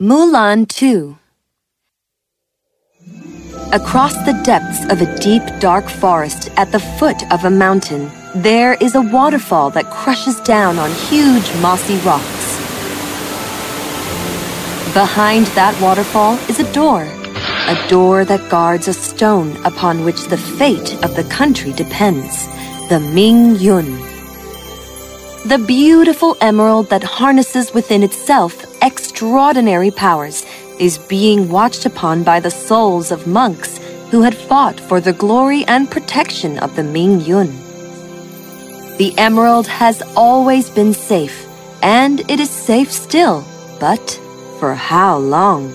Mulan 2 Across the depths of a deep, dark forest at the foot of a mountain, there is a waterfall that crushes down on huge mossy rocks. Behind that waterfall is a door, a door that guards a stone upon which the fate of the country depends, the Ming Yun. The beautiful emerald that harnesses within itself extraordinary powers is being watched upon by the souls of monks who had fought for the glory and protection of the Ming Yun. The emerald has always been safe, and it is safe still, but for how long?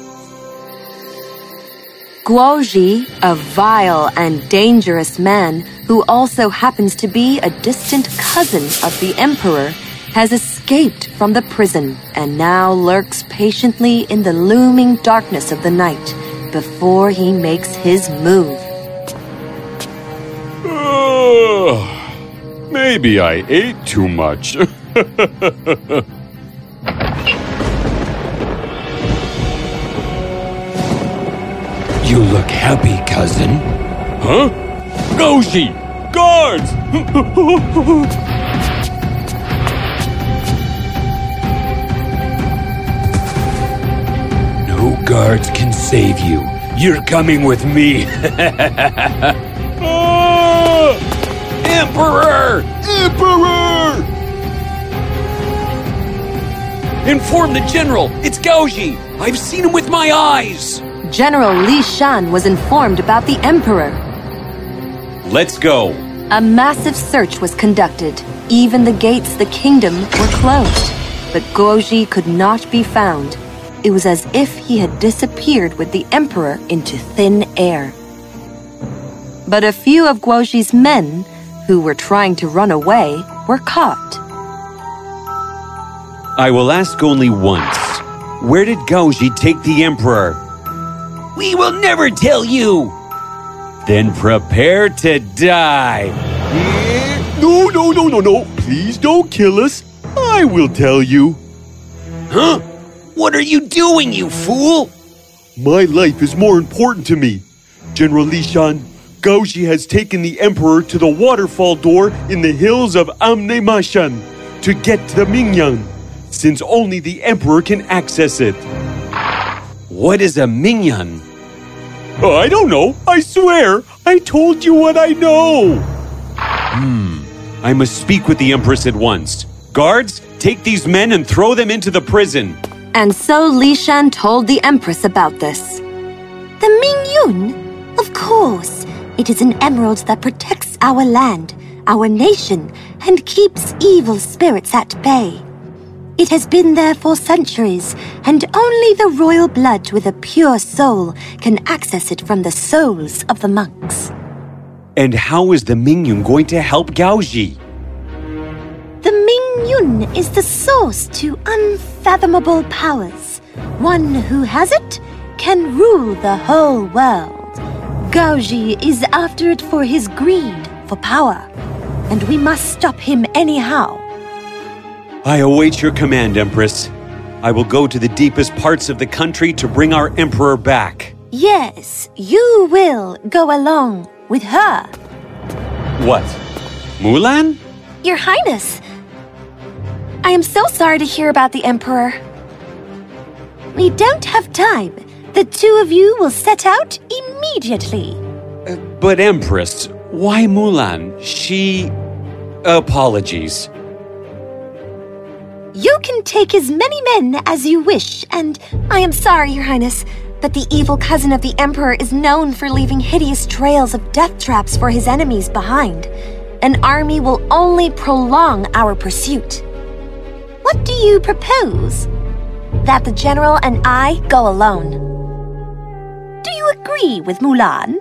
Guoji, a vile and dangerous man who also happens to be a distant cousin of the emperor, has escaped from the prison and now lurks patiently in the looming darkness of the night before he makes his move. Uh, maybe I ate too much. You look happy, cousin. huh? Goji! Guards! guards can save you. You're coming with me. Ah! Emperor! Emperor! Inform the general. It's Gaoji. I've seen him with my eyes. General Li Shan was informed about the emperor. Let's go. A massive search was conducted. Even the gates of the kingdom were closed. But Guoji could not be found. It was as if he had disappeared with the emperor into thin air. But a few of Guoji's men, who were trying to run away, were caught. I will ask only once. Where did Gaoji take the Emperor? We will never tell you. Then prepare to die. No, no, no, no, no. Please don't kill us. I will tell you. Huh? What are you doing, you fool? My life is more important to me. General Li Shan, Gaoji has taken the Emperor to the waterfall door in the hills of Amne Amnemashan to get to the Mingyang, since only the Emperor can access it. What is a Mingyan? Oh, I don't know. I swear. I told you what I know. Hmm. I must speak with the Empress at once. Guards, take these men and throw them into the prison. And so Li Shan told the empress about this. The Mingyun? Of course. It is an emerald that protects our land, our nation, and keeps evil spirits at bay. It has been there for centuries, and only the royal blood with a pure soul can access it from the souls of the monks. And how is the Mingyun going to help Gaoji? Mingyun is the source to unfathomable powers. One who has it can rule the whole world. Gaoji is after it for his greed for power, and we must stop him anyhow. I await your command, Empress. I will go to the deepest parts of the country to bring our Emperor back. Yes, you will go along with her. What? Mulan? Your Highness, I am so sorry to hear about the Emperor. We don't have time. The two of you will set out immediately. Uh, but Empress, why Mulan? She. Apologies. You can take as many men as you wish, and I am sorry, Your Highness, but the evil cousin of the Emperor is known for leaving hideous trails of death traps for his enemies behind. An army will only prolong our pursuit. What do you propose? That the General and I go alone. Do you agree with Mulan?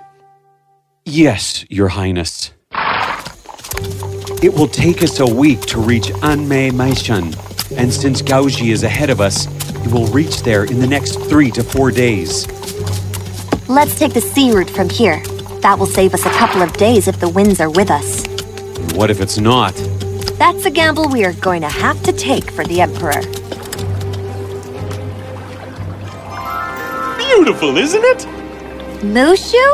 Yes, Your Highness. It will take us a week to reach Anmei Maishan, and since Gaoji is ahead of us, we will reach there in the next three to four days. Let's take the sea route from here. That will save us a couple of days if the winds are with us. What if it's not? That's a gamble we are going to have to take for the Emperor. beautiful, isn't it? Mushu?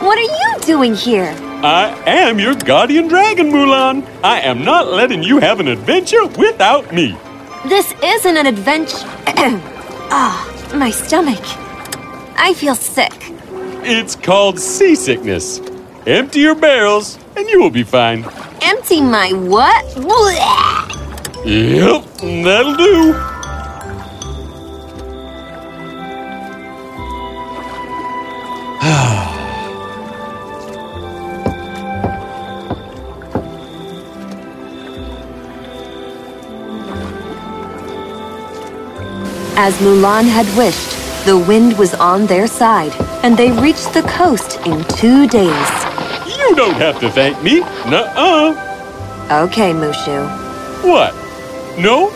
What are you doing here? I am your guardian dragon, Mulan. I am not letting you have an adventure without me. This isn't an adventure. Ah, my stomach. I feel sick. It's called seasickness. Empty your barrels, and you will be fine. Empty my what? Blech. Yep, that'll do. As Mulan had wished, the wind was on their side, and they reached the coast in two days. You don't have to thank me. Nuh-uh. Okay, Mushu. What? No?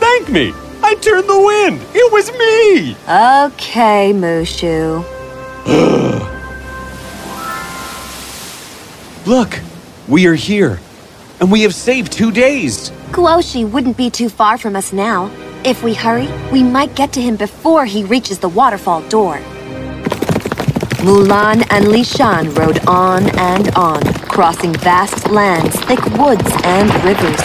Thank me. I turned the wind. It was me. Okay, Mushu. Look, we are here, and we have saved two days. Guoshi wouldn't be too far from us now. If we hurry, we might get to him before he reaches the waterfall door. Mulan and Li Shan rode on and on, crossing vast lands, thick woods, and rivers.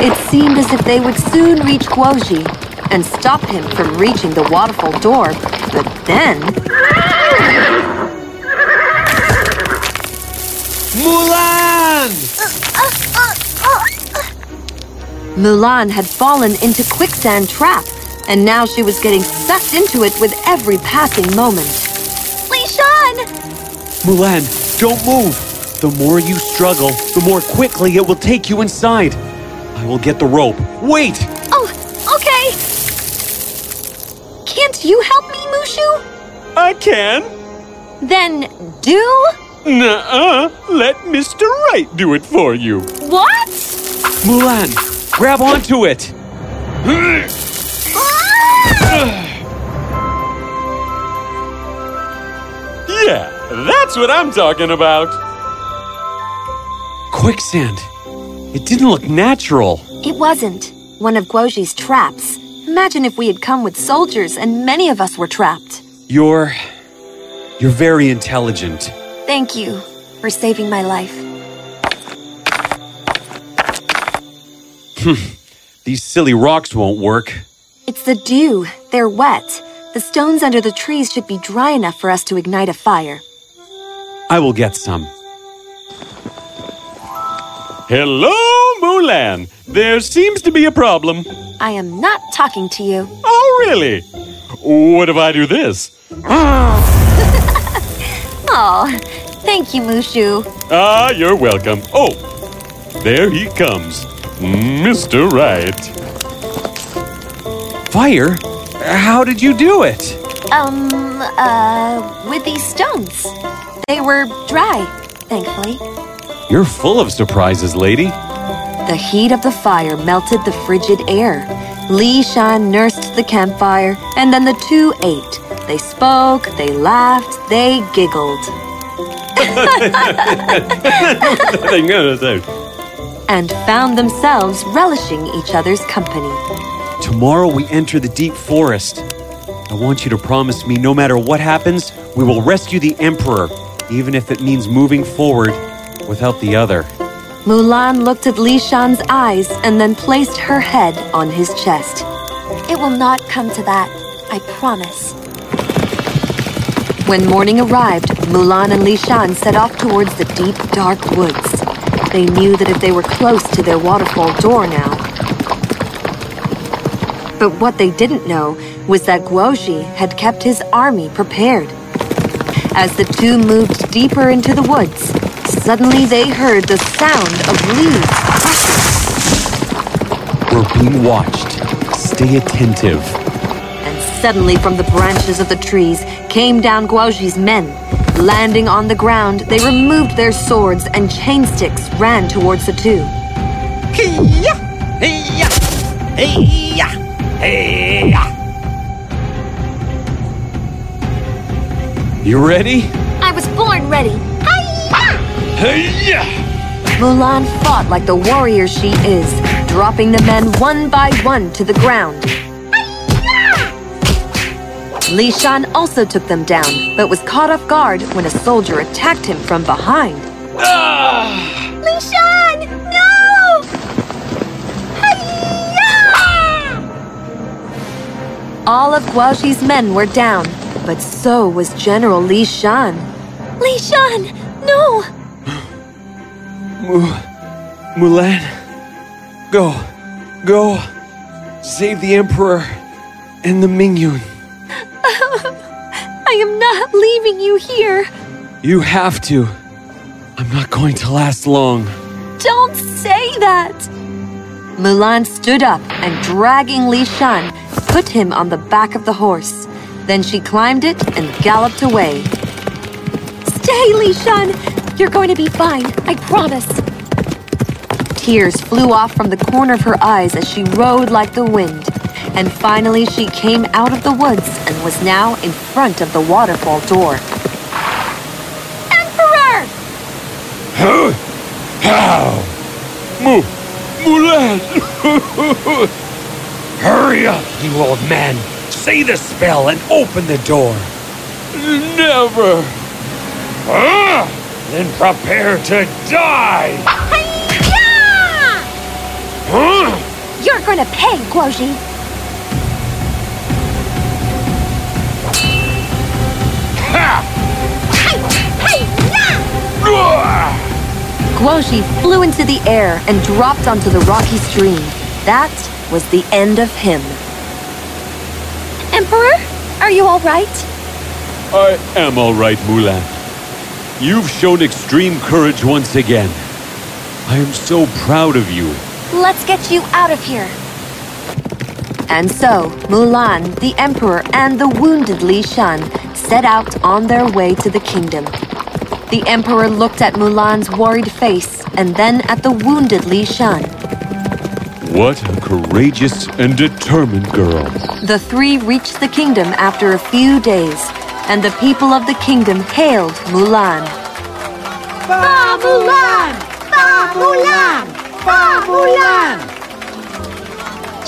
It seemed as if they would soon reach Guoji and stop him from reaching the waterfall door. But then, Mulan! Mulan had fallen into quicksand trap, and now she was getting sucked into it with every passing moment. Shan! Mulan, don't move. The more you struggle, the more quickly it will take you inside. I will get the rope. Wait! Oh, okay. Can't you help me, Mushu? I can. Then do? Nuh-uh. Let Mr. Right do it for you. What? Mulan, grab onto it. Ah! Yeah, that's what I'm talking about. Quicksand. It didn't look natural. It wasn't. One of Guoji's traps. Imagine if we had come with soldiers and many of us were trapped. You're. You're very intelligent. Thank you for saving my life. Hmm. These silly rocks won't work. It's the dew. They're wet. The stones under the trees should be dry enough for us to ignite a fire. I will get some. Hello, Mulan. There seems to be a problem. I am not talking to you. Oh, really? What if I do this? Oh, thank you, Mushu. Ah, you're welcome. Oh, there he comes. Mr. Right. Fire? How did you do it? Um, uh, with these stones. They were dry, thankfully. You're full of surprises, lady. The heat of the fire melted the frigid air. Li Shan nursed the campfire, and then the two ate. They spoke, they laughed, they giggled, Nothing gonna say. and found themselves relishing each other's company. Tomorrow we enter the deep forest. I want you to promise me no matter what happens, we will rescue the Emperor, even if it means moving forward without the other. Mulan looked at Li Shan's eyes and then placed her head on his chest. It will not come to that. I promise. When morning arrived, Mulan and Li Shan set off towards the deep, dark woods. They knew that if they were close to their waterfall door now. But what they didn't know was that Guoji had kept his army prepared. As the two moved deeper into the woods, suddenly they heard the sound of leaves crushing. We're being watched. Stay attentive. And suddenly from the branches of the trees came down Guoji's men. Landing on the ground, they removed their swords and chain sticks ran towards the two. You ready? I was born ready. Mulan fought like the warrior she is, dropping the men one by one to the ground. Li Shan also took them down, but was caught off guard when a soldier attacked him from behind. Ah! Li Shan! All of Guaoxi's men were down, but so was General Li Shan. Li Shan! No! Mulan, go, go, save the Emperor and the Mingyun. I am not leaving you here. You have to. I'm not going to last long. Don't say that. Mulan stood up and dragging Li Shan, put him on the back of the horse. Then she climbed it and galloped away. Stay, Li Shan. You're going to be fine. I promise. Tears flew off from the corner of her eyes as she rode like the wind. And finally, she came out of the woods and was now in front of the waterfall door. Emperor! How? Mu, Mulan! Hurry up, you old man. Say the spell and open the door. Never! Ah! Then prepare to die! Hi-ya! Huh? You're going to pay, Guoji. Ha! Hi-ya! Guoji flew into the air and dropped onto the rocky stream. That was the end of him. Emperor, are you all right? I am all right, Mulan. You've shown extreme courage once again. I am so proud of you. Let's get you out of here. And so, Mulan, the Emperor, and the wounded Li Shan set out on their way to the kingdom. The Emperor looked at Mulan's worried face and then at the wounded Li Shan. What a courageous and determined girl. The three reached the kingdom after a few days, and the people of the kingdom hailed Mulan. Fa Mulan! Fa Mulan! Fa Mulan!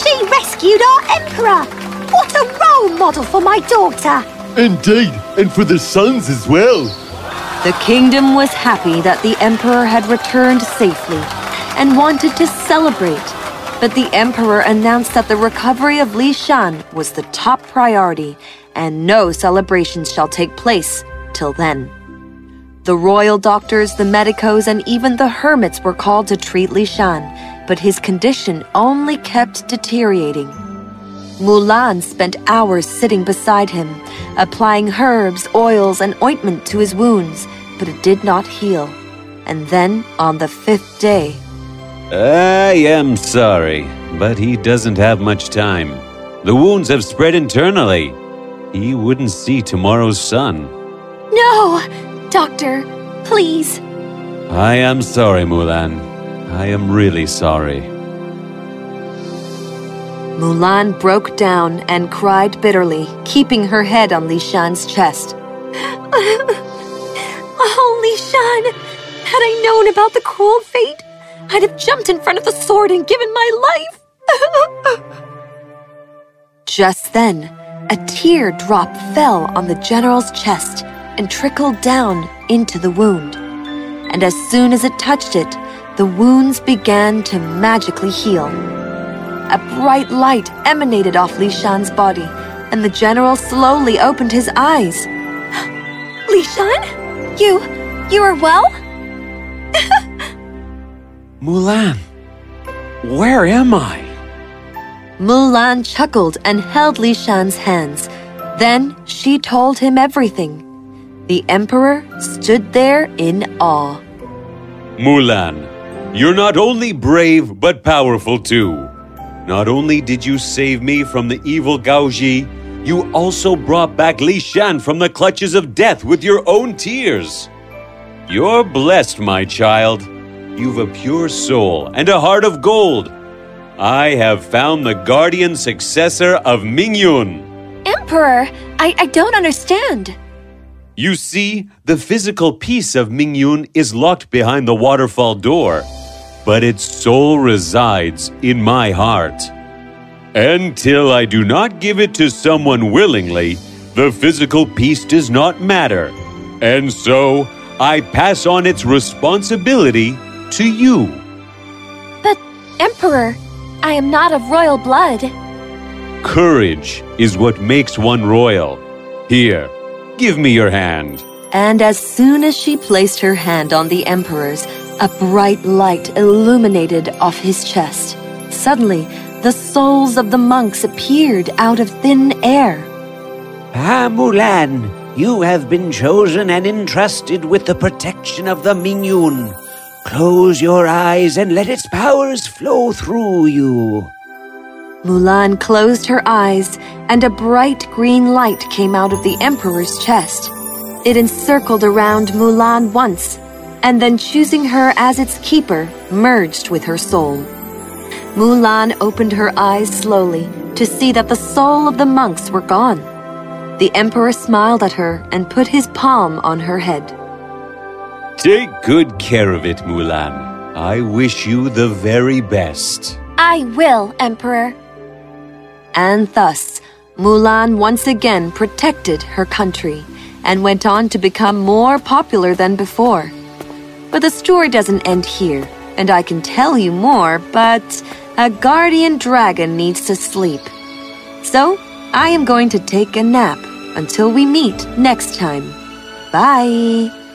She rescued our emperor! What a role model for my daughter! Indeed, and for the sons as well. The kingdom was happy that the emperor had returned safely and wanted to celebrate. But the emperor announced that the recovery of Li Shan was the top priority and no celebrations shall take place till then. The royal doctors, the medicos, and even the hermits were called to treat Li Shan, but his condition only kept deteriorating. Mulan spent hours sitting beside him, applying herbs, oils, and ointment to his wounds, but it did not heal. And then, on the fifth day, I am sorry, but he doesn't have much time. The wounds have spread internally. He wouldn't see tomorrow's sun. No! Doctor, please. I am sorry, Mulan. I am really sorry. Mulan broke down and cried bitterly, keeping her head on Li Shan's chest. Oh, Li Shan! Had I known about the cruel fate, I'd have jumped in front of the sword and given my life! Just then, a tear drop fell on the general's chest and trickled down into the wound. And as soon as it touched it, the wounds began to magically heal. A bright light emanated off Li Shan's body, and the general slowly opened his eyes. Li Shan? You. you are well? Mulan, where am I? Mulan chuckled and held Li Shan's hands. Then she told him everything. The emperor stood there in awe. Mulan, you're not only brave but powerful too. Not only did you save me from the evil Gaoji, you also brought back Li Shan from the clutches of death with your own tears. You're blessed, my child. You've a pure soul and a heart of gold. I have found the guardian successor of Mingyun. Emperor, I, I don't understand. You see, the physical piece of Mingyun is locked behind the waterfall door, but its soul resides in my heart. Until I do not give it to someone willingly, the physical piece does not matter. And so, I pass on its responsibility to you. But, Emperor, I am not of royal blood. Courage is what makes one royal. Here, give me your hand. And as soon as she placed her hand on the Emperor's, a bright light illuminated off his chest. Suddenly, the souls of the monks appeared out of thin air. Ah, Mulan, you have been chosen and entrusted with the protection of the Mingyun. Close your eyes and let its powers flow through you. Mulan closed her eyes, and a bright green light came out of the Emperor's chest. It encircled around Mulan once, and then choosing her as its keeper, merged with her soul. Mulan opened her eyes slowly to see that the soul of the monks were gone. The Emperor smiled at her and put his palm on her head. Take good care of it, Mulan. I wish you the very best. I will, Emperor. And thus, Mulan once again protected her country and went on to become more popular than before. But the story doesn't end here, and I can tell you more, but a guardian dragon needs to sleep. So, I am going to take a nap until we meet next time. Bye!